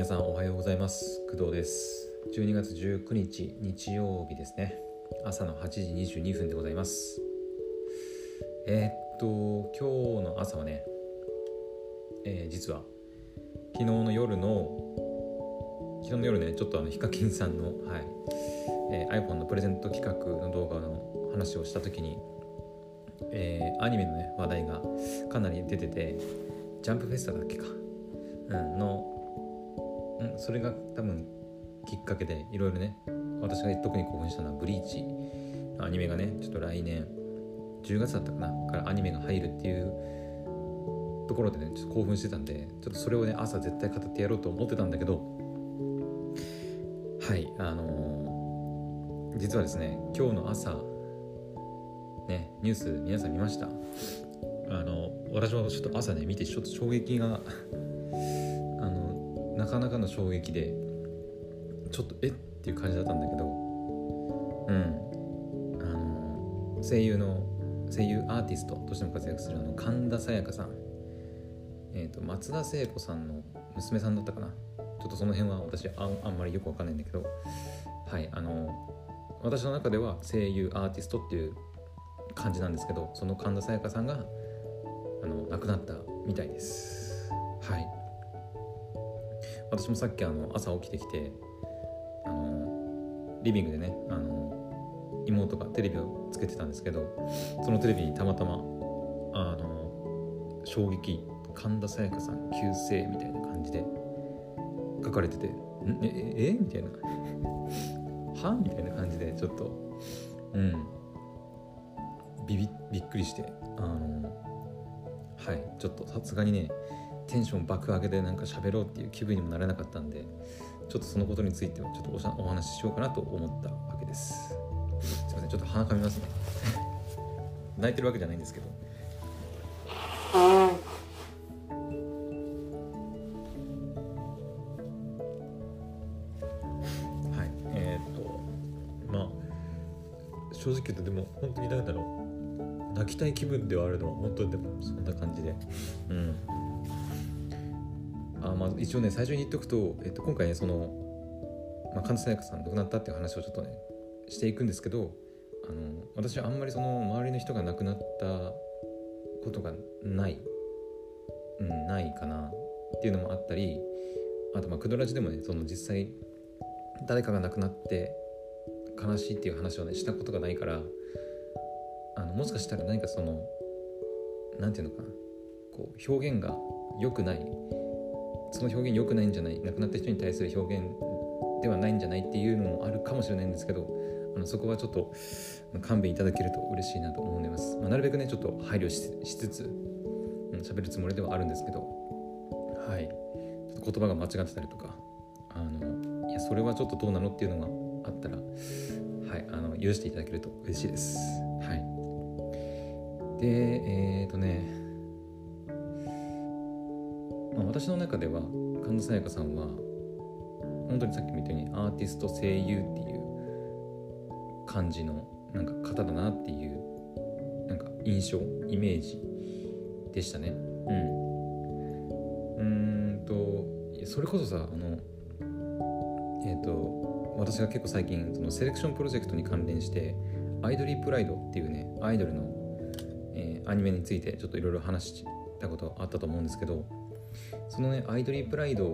皆さんおはようございます。工藤です。12月19日日曜日ですね。朝の8時22分でございます。えー、っと今日の朝はね、えー、実は昨日の夜の昨日の夜ねちょっとあのヒカキンさんの、はいえー、iPhone のプレゼント企画の動画の話をした時に、えー、アニメのね話題がかなり出ててジャンプフェスタだっけか、うん、のうん、それが多分きっかけでいろいろね私が特に興奮したのはブリーチ。アニメがねちょっと来年10月だったかなからアニメが入るっていうところでねちょっと興奮してたんでちょっとそれをね朝絶対語ってやろうと思ってたんだけどはいあのー、実はですね今日の朝ねニュース皆さん見ました？あの私もちょっと朝ね見てちょっと衝撃がなかなかの衝撃でちょっとえ？っていう感じだったんだけどうん。あの声優の声優アーティストとしても活躍するあの神田沙也加さん。えっ、と松田聖子さんの娘さんだったかな。ちょっとその辺は私ああんまりよくわかんないんだけど。はいあの私の中では声優アーティストっていう感じなんですけどその神田沙也加さんがあの亡くなったみたいです。はい。私もさっきあの朝起きてきてあのリビングでねあの妹がテレビをつけてたんですけどそのテレビにたまたまあの衝撃神田沙也加さん急逝みたいな感じで書かれてて「えええ？みたいな「は?」みたいな感じでちょっとうん。ビビびっくりしてあのはいちょっとさすがにねテンション爆上げでなんか喋ろうっていう気分にもなれなかったんでちょっとそのことについてはちょっとお話ししようかなと思ったわけです。すいませんちょっと鼻かみますね。泣いてるわけじゃないんですけどはい。えー、っとまあ正直言うとでも本当に何だろう。泣きたい気分ではあるのは本当にでもそんな感じで。うん。あまあ、一応ね最初に言っておくと、えっと、今回ねその、まあ、神田沙也加さん亡くなったっていう話をちょっとねしていくんですけどあの私はあんまりその周りの人が亡くなったことがない、うん、ないかなっていうのもあったりあとまあクドラジでもねその実際誰かが亡くなって悲しいっていう話をねしたことがないからあのもしかしたら何かその何て言うのかなこう表現が良くないその表現良くないんじゃない亡くなった人に対する表現ではないんじゃないっていうのもあるかもしれないんですけどあのそこはちょっと勘弁いただけると嬉しいなと思います、まあ、なるべくねちょっと配慮しつつ喋、うん、るつもりではあるんですけどはい。ちょっと言葉が間違ってたりとかあのいやそれはちょっとどうなのっていうのがあったらはいあの許していただけると嬉しいです。はい。でえっ、ー、とねまあ、私の中では神田沙也加さんは本当にさっきも言ったようにアーティスト声優っていう感じのなんか方だなっていうなんか印象イメージでしたね。うん。うんとそれこそさあのえっ、ー、と私が結構最近そのセレクションプロジェクトに関連してアイドリープライドっていうねアイドルの、えー、アニメについてちょっといろいろ話したことあったと思うんですけどそのねアイドリープライド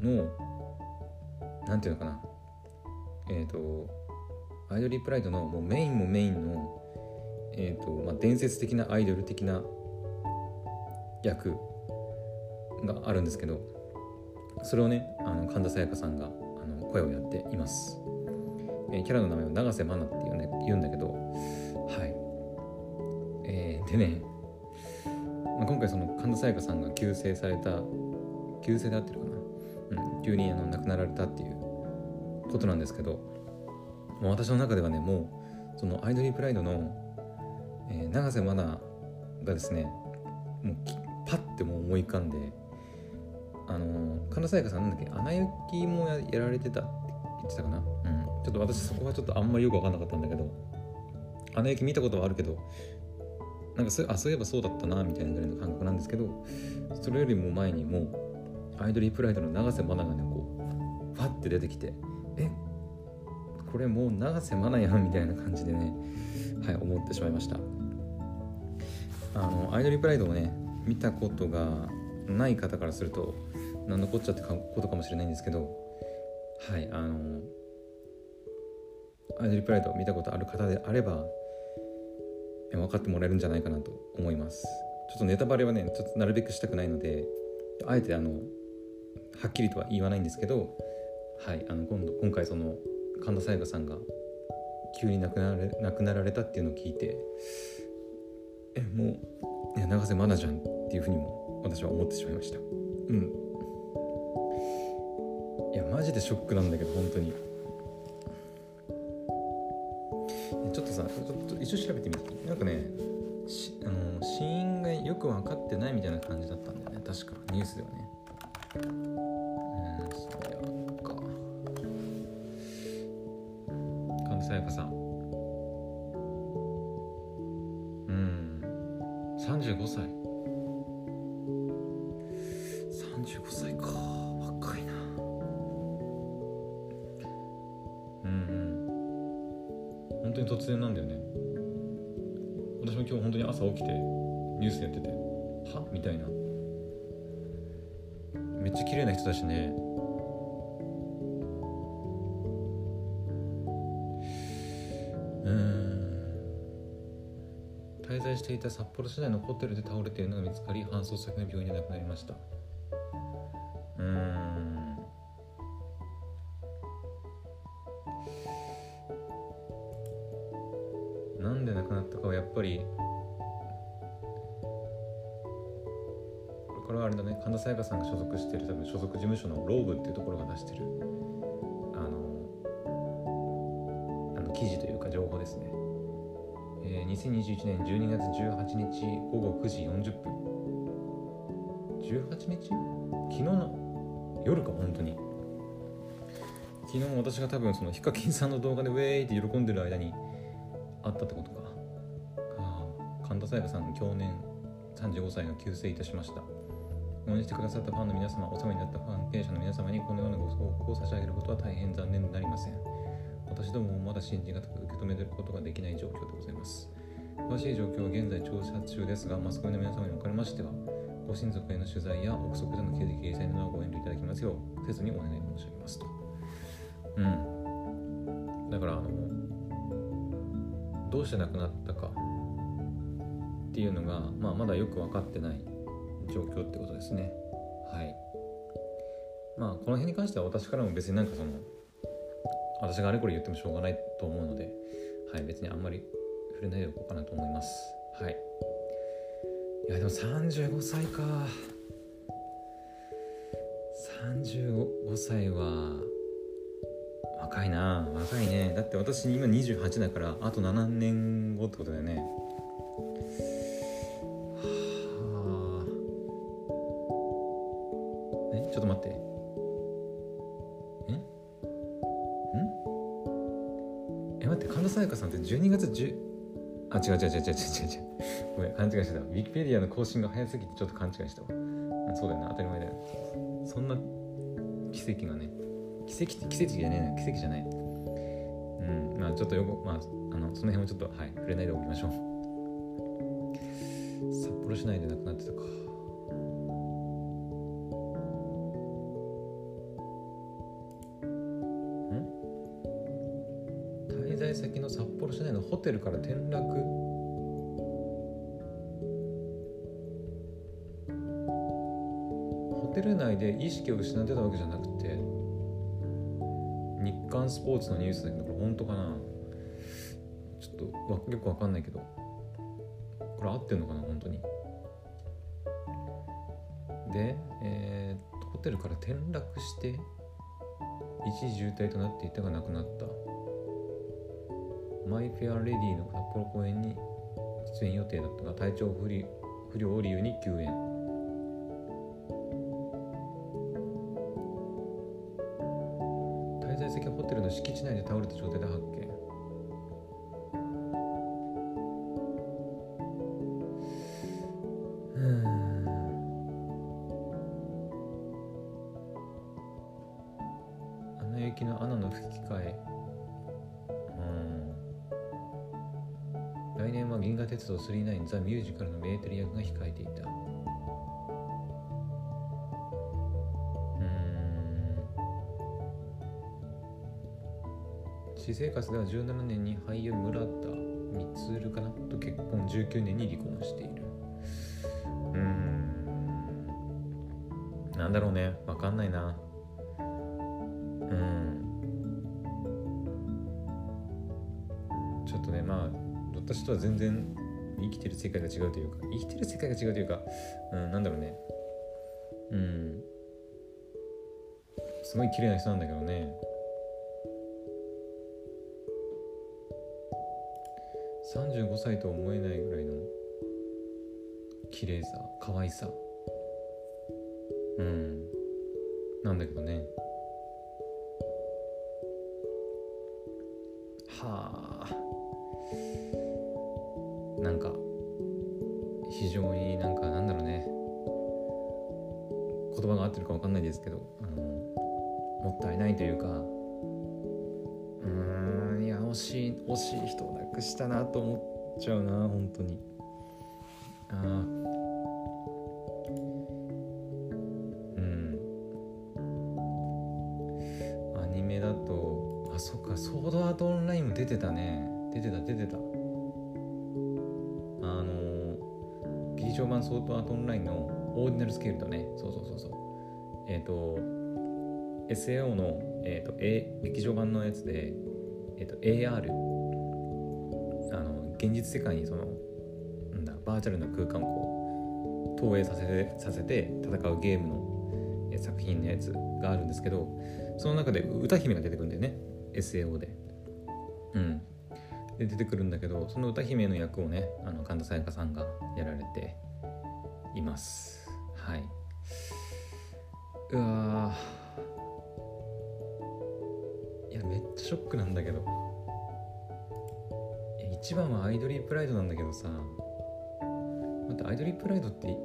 の何て言うのかな。えっ、ー、とアイドリープライドのもうメインもメインの、えーとまあ、伝説的なアイドル的な役があるんですけどそれをねあの神田沙也加さんがあの声をやっています、えー、キャラの名前は永瀬愛奈っていう、ね、言うんだけどはい。えー、でねまあ、今回その神田沙也加さんが急逝された急逝であってるかな、うん、急にあの亡くなられたっていうことなんですけどもう私の中ではねもうそのアイドリープライドの、えー、永瀬愛奈がですねもうパッてもう思い浮かんであの、神田沙也加さんなんだっけ「アナ雪」もややられてたって言ってたかな、うん、ちょっと私そこはちょっとあんまりよく分かんなかったんだけど「アナ雪」見たことはあるけどなんかそあそういえばそうだったなみたいなぐらいの感覚なんですけどそれよりも前にもアイドリープライドの永瀬愛奈がねこうファッて出てきてえこれもう永瀬愛奈やんみたいな感じでねはい思ってしまいました。あのアイドリープライドをね見たことがない方からすると何のこっちゃってことかもしれないんですけどはいあのアイドリープライド見たことある方であれば分かってもらえるんじゃないかなと思います。ちょっとネタバレはねちょっとなるべくしたくないのであえてあのはっきりとは言わないんですけどはいあの今度今回その神田沙也加さんが急に亡くなられ亡くなられたっていうのを聞いてえもう、ね、永瀬まだじゃんっていうふうにも私は思ってしまいました。うん。いやマジでショックなんだけど本当に。とさちょっと一緒調べてみてなんかねあの死因がよく分かってないみたいな感じだったんだよね。確かニュースではね。うんそやか。神田沙也加さん。うん。35歳。35歳当に突然なんだよね。私も今日本当に朝起きてニュースやってては？みたいな。めっちゃ綺麗な人だしね。うん。滞在していた札幌市内のホテルで倒れているのが見つかり搬送先の病院で亡くなりました。なんで亡くなったかはやっぱりこれはあれだね神田沙也加さんが所属してる多分所属事務所のローブっていうところが出してるあのあの記事というか情報ですね、えー、2021年12月18日午後9時40分18日昨日の夜か本当に。昨日私が多分そのヒカキンさんの動画でウェーイって喜んでる間にあったってことか。ああ神田沙也加さん去年35歳の急逝いたしました。応援してくださったファンの皆様お世話になった関係者の皆様にこのようなご報告を差し上げることは大変残念になりません。私どももまだ信じがたく受け止めることができない状況でございます。詳しい状況は現在調査中ですがマスコミの皆様におかれましてはご親族への取材や憶測での経歴掲載などをご遠慮いただきますよう切にお願い申し上げますと。うん。だからあのどうして亡くなったかっていうのが、まあ、まだよく分かってない状況ってことですね。はい。まあこの辺に関しては私からも別になんかその私があれこれ言ってもしょうがないと思うので、はい、別にあんまり触れないでおこうかなと思います。はい。いやでも35歳か。35歳は若いな。若いね。だって私今28だからあと7年後ってことだよね。はあ。え？ちょっと待って。え？ん？え待って神田沙也加さんって12月10あ違う違う違う違う違う違う。ごめん勘違いしてた。ウィキペディアの更新が早すぎてちょっと勘違いしたわ。そうだよね当たり前だよ。そんな奇跡がね。奇跡奇跡じゃねえな。奇跡じゃない。うん。まあちょっとよくまああのその辺もちょっとはい触れないでおきましょう。札幌市内で亡くなってたか。滞在先の札幌市内のホテルから転落？ホテル内で意識を失ってたわけじゃなくスポーツのニュースだけどこれ本当かな？ちょっとよくわかんないけどこれ合ってんのかな？本当に。で、えー、ホテルから転落して一時重体となっていたが亡くなった。マイ・フェア・レディの札幌公演に出演予定だったが体調不良を理由に休演市内で倒れた状態で発見。うん。雪のの吹き替え。来年は銀河鉄道999ザ・ミュージカルのメーテル役が控えていた。私生活では17年に俳優村田充かな？と結婚19年に離婚している。うん。なんだろうね。わかんないな。うん。ちょっとねまあ私とは全然生きてる世界が違うというか生きてる世界が違うというか、うん、なんだろうね。うん。すごい綺麗な人なんだけどね。35歳とは思えないぐらいの綺麗さ可愛さ。うん。なんだけどね。はあ。なんか非常になんかなんだろうね。言葉が合ってるか分かんないですけどあのもったいないというか惜しい惜しい人を亡くしたなと思っちゃうな本当に。ああうん。アニメだとあそっかソードアートオンラインも出てたね。出てた出てた。あの劇場版ソードアートオンラインのオーディナルスケールとね。そうそうそうそう。えっ、ー、と SAO の、えーと、A 劇場版のやつで、えーと、AR あの現実世界にそのなんだバーチャルな空間をこう投影させてさせて戦うゲームの、作品のやつがあるんですけどその中で歌姫が出てくるんだよね。SAO で。うん。で出てくるんだけどその歌姫の役をねあの神田沙也加さんがやられています。はい。うわやめっちゃショックなんだけど。一番はアイドリープライドなんだけどさ。待ってアイドリープライドって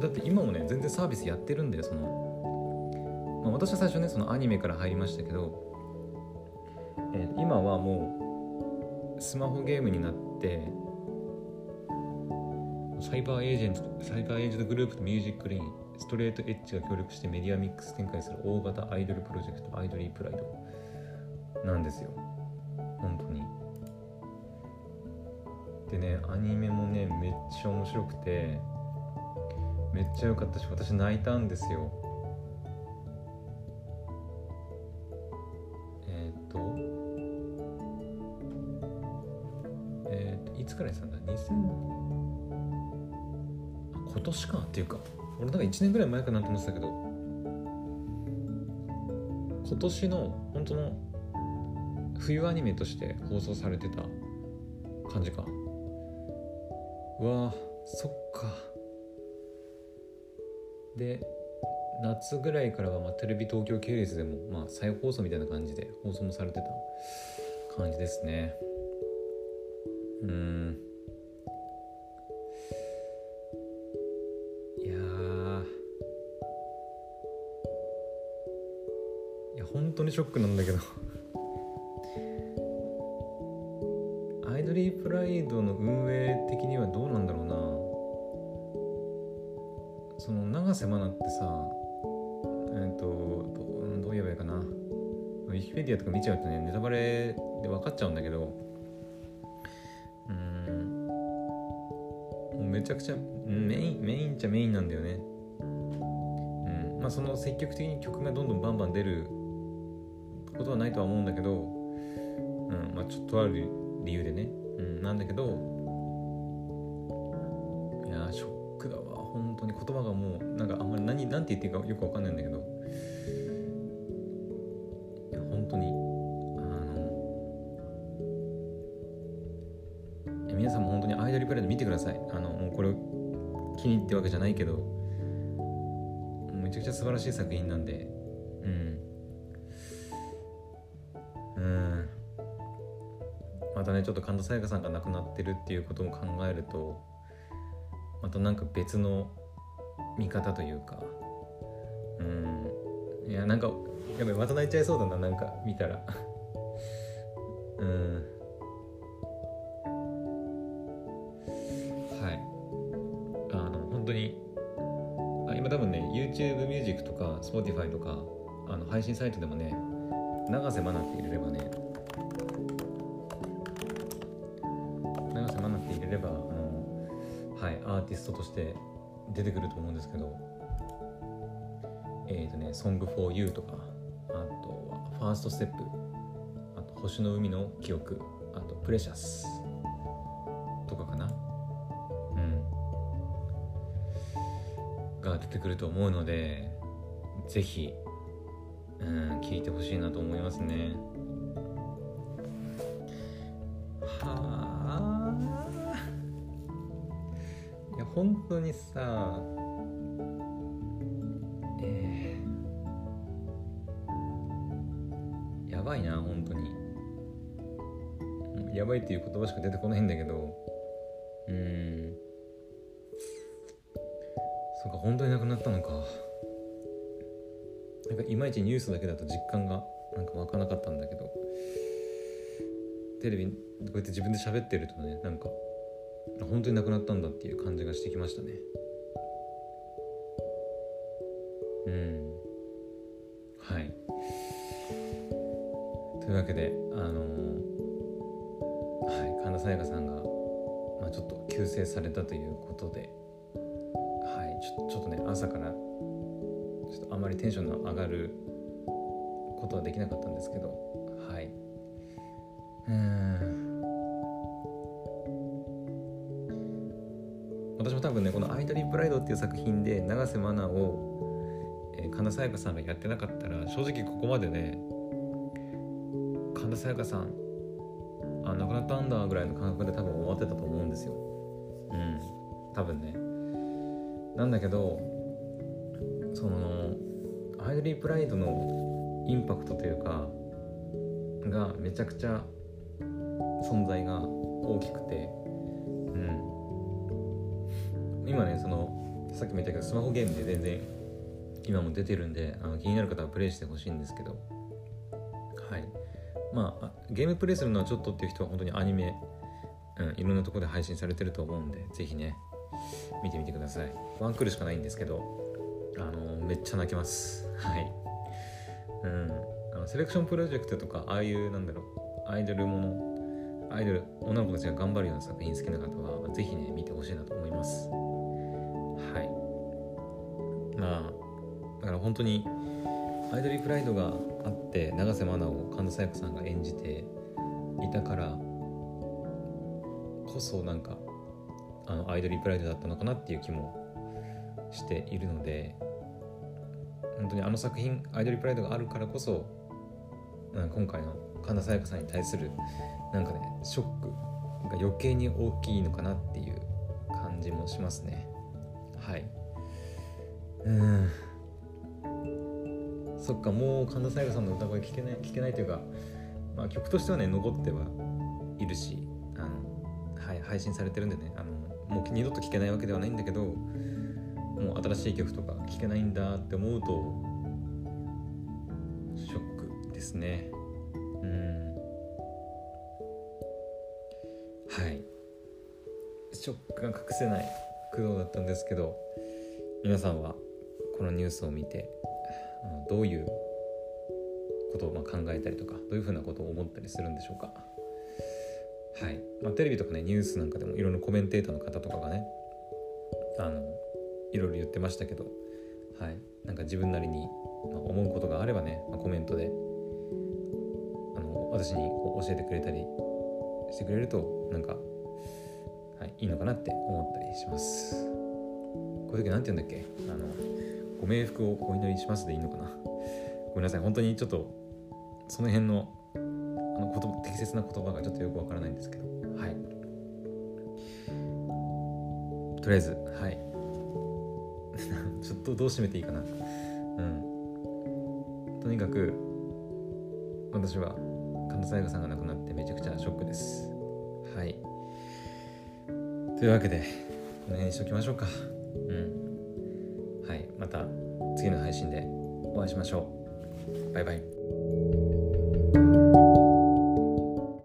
だって今もね全然サービスやってるんだよその、まあ、私は最初ねそのアニメから入りましたけど、えー、今はもうスマホゲームになって。サイバーエージェントサイバーエージェントグループとミュージックレインストレートエッジが協力してメディアミックス展開する大型アイドルプロジェクトアイドリープライド。なんですよ。本当に。でねアニメもねめっちゃ面白くてめっちゃ良かったし私泣いたんですよ。くらいしたんだ？2000今年か。っていうか俺なんか1年ぐらい前かなと思ってたけど今年の本当の冬アニメとして放送されてた感じか。うわそっか。で夏ぐらいからはまあテレビ東京系列でもまあ再放送みたいな感じで放送もされてた感じですね。うん。いやいや本当にショックなんだけど。イドリープライドの運営的にはどうなんだろうな。その永瀬真奈ってさえっ、ー、とどう言えばいいかな。ウィキペディアとか見ちゃうとねネタバレで分かっちゃうんだけどうんめちゃくちゃメインメインっちゃメインなんだよね。うんまあその積極的に曲がどんどんバンバン出ることはないとは思うんだけどうんまあちょっとある理由でね。うんなんだけどいやショックだわ。本当に言葉がもうなんかあんまり何何て言っていいかよくわかんないんだけど。本当にあの皆さんも本当にアイドルプライド見てください。あのもうこれ気に入ってわけじゃないけど。めちゃくちゃ素晴らしい作品なんで。ちょっと神田沙也加さんが亡くなってるっていうことも考えるとまたなんか別の見方というかうん。いやなんかやばいまた泣いちゃいそうだななんか見たら。うん。はい。あの本当にあ今多分ね YouTube ミュージックとか Spotify とかあの配信サイトでもね永瀬愛って入れればねティストとして出てくると思うんですけどえっ、ー、とね「Song for You」とかあとは「ファーストステップ」あと「星の海の記憶」あと「プレシャス」とかかな。うん。が出てくると思うのでぜひうん聞いてほしいなと思いますね。本当にさえー、やばいな本当に。やばいっていう言葉しか出てこないんだけど。うん。そうか本当になくなったのか。なんかいまいちニュースだけだと実感がなんか湧かなかったんだけど。テレビこうやって自分で喋ってるとねなんか本当になくなったんだっていう感じがしてきましたね。うん。はい。というわけであのはい神田沙也加さんが、まあ、ちょっと急逝されたということではいちょちょっとね朝からちょっとあまりテンションの上がることはできなかったんですけどはい。うん。「イドリープライド」っていう作品で永瀬愛を、えー、神田沙也加さんがやってなかったら正直ここまでね神田沙也加さんあ亡くなったんだぐらいの感覚で多分終わってたと思うんですよ。うん。多分ね。なんだけどそのアイドリープライドのインパクトというかがめちゃくちゃ存在が大きくて今ねそのさっきも言ったけどスマホゲームで全然今も出てるんであの気になる方はプレイしてほしいんですけど。はい。まあゲームプレイするのはちょっとっていう人は本当にアニメ、うん、いろんなとこで配信されてると思うんで是非ね見てみてください。ワンクールしかないんですけどあのめっちゃ泣けます。はい。うん。あのセレクションプロジェクトとかああいうなんだろうアイドルものアイドル女の子たちが頑張るような作品好きな方はぜひね見てほしいなと思います。まあだから本当にアイドリープライドがあって永瀬愛を神田沙也加さんが演じていたからこそなんかあのアイドリープライドだったのかなっていう気もしているので本当にあの作品「アイドリープライド」があるからこそ今回の神田沙也加さんに対するなんかねショックが余計に大きいのかなっていう感じもしますね。はい。うん。そっかもう神田沙也加さんの歌声聞けない聞けないというか、まあ、曲としてはね残ってはいるしあの、はい、配信されてるんでねあのもう二度と聴けないわけではないんだけどもう新しい曲とか聴けないんだって思うとショックですね。うん。はい。ショックが隠せない工藤だったんですけど皆さんはこのニュースを見てどういうことをま考えたりとかどういうふうなことを思ったりするんでしょうか。はい、まあ、テレビとかねニュースなんかでもいろんなコメンテーターの方とかがねあのいろいろ言ってましたけど、はい、なんか自分なりに思うことがあればね、まあ、コメントであの私にこう教えてくれたりしてくれるとなんか、はい、いいのかなって思ったりします。こういう時何て言うんだっけ？あのご冥福をお祈りしますでいいのかな？ごめんなさい本当にちょっとその辺のあの言葉適切な言葉がちょっとよくわからないんですけど。はい。とりあえずはい。ちょっとどう締めていいかな。うん。とにかく私は神田沙也加さんが亡くなってめちゃくちゃショックです。はい。というわけでこの辺にしときましょうか。うん。信でお会いしましょう。バイバイ。